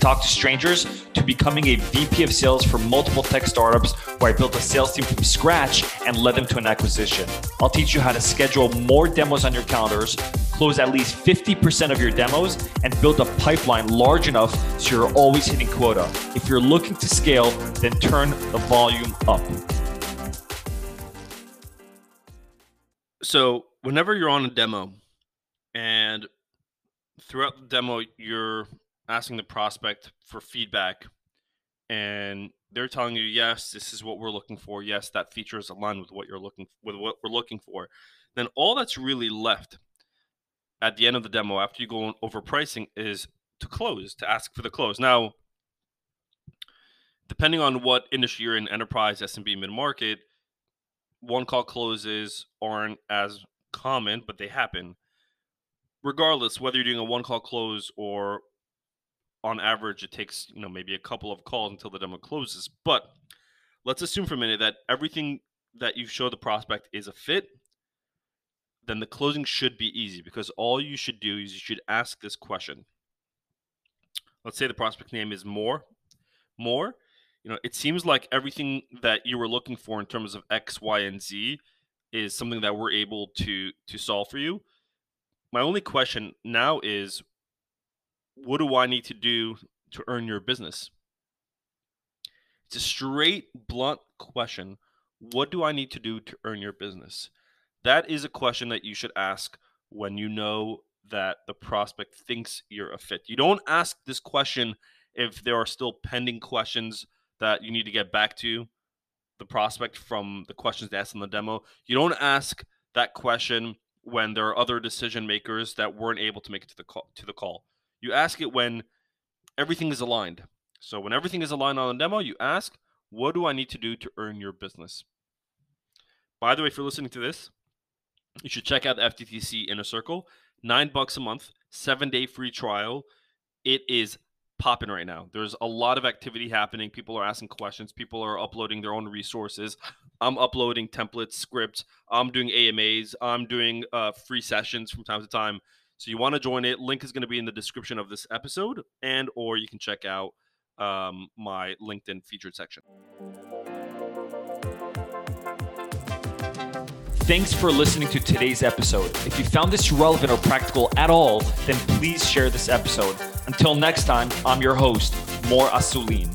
talk to strangers to becoming a VP of sales for multiple tech startups where I built a sales team from scratch and led them to an acquisition. I'll teach you how to schedule more demos on your calendars, close at least 50% of your demos, and build a pipeline large enough so you're always hitting quota. If you're looking to scale, then turn the volume up. So, whenever you're on a demo and throughout the demo, you're asking the prospect for feedback and they're telling you, yes, this is what we're looking for. Yes, that feature is aligned with what you're looking with what we're looking for. Then all that's really left at the end of the demo after you go over pricing is to close, to ask for the close. Now, depending on what industry you're in, enterprise, SMB, mid market, one call closes aren't as common, but they happen regardless whether you're doing a one call close or on average it takes you know maybe a couple of calls until the demo closes. But let's assume for a minute that everything that you show the prospect is a fit then the closing should be easy because all you should do is you should ask this question. Let's say the prospect name is more more you know it seems like everything that you were looking for in terms of x y and z is something that we're able to to solve for you. My only question now is what do I need to do to earn your business? It's a straight, blunt question. What do I need to do to earn your business? That is a question that you should ask when you know that the prospect thinks you're a fit. You don't ask this question if there are still pending questions that you need to get back to the prospect from the questions they asked in the demo. You don't ask that question when there are other decision makers that weren't able to make it to the call to the call. You ask it when everything is aligned. So when everything is aligned on the demo, you ask, what do I need to do to earn your business? By the way, if you're listening to this, you should check out the FTTC Inner Circle. Nine bucks a month, seven day free trial. It is popping right now. There's a lot of activity happening. People are asking questions. People are uploading their own resources. I'm uploading templates, scripts. I'm doing AMAs. I'm doing uh, free sessions from time to time. So you want to join it? Link is going to be in the description of this episode, and or you can check out um, my LinkedIn featured section. Thanks for listening to today's episode. If you found this relevant or practical at all, then please share this episode. Until next time, I'm your host, Mor Assouline.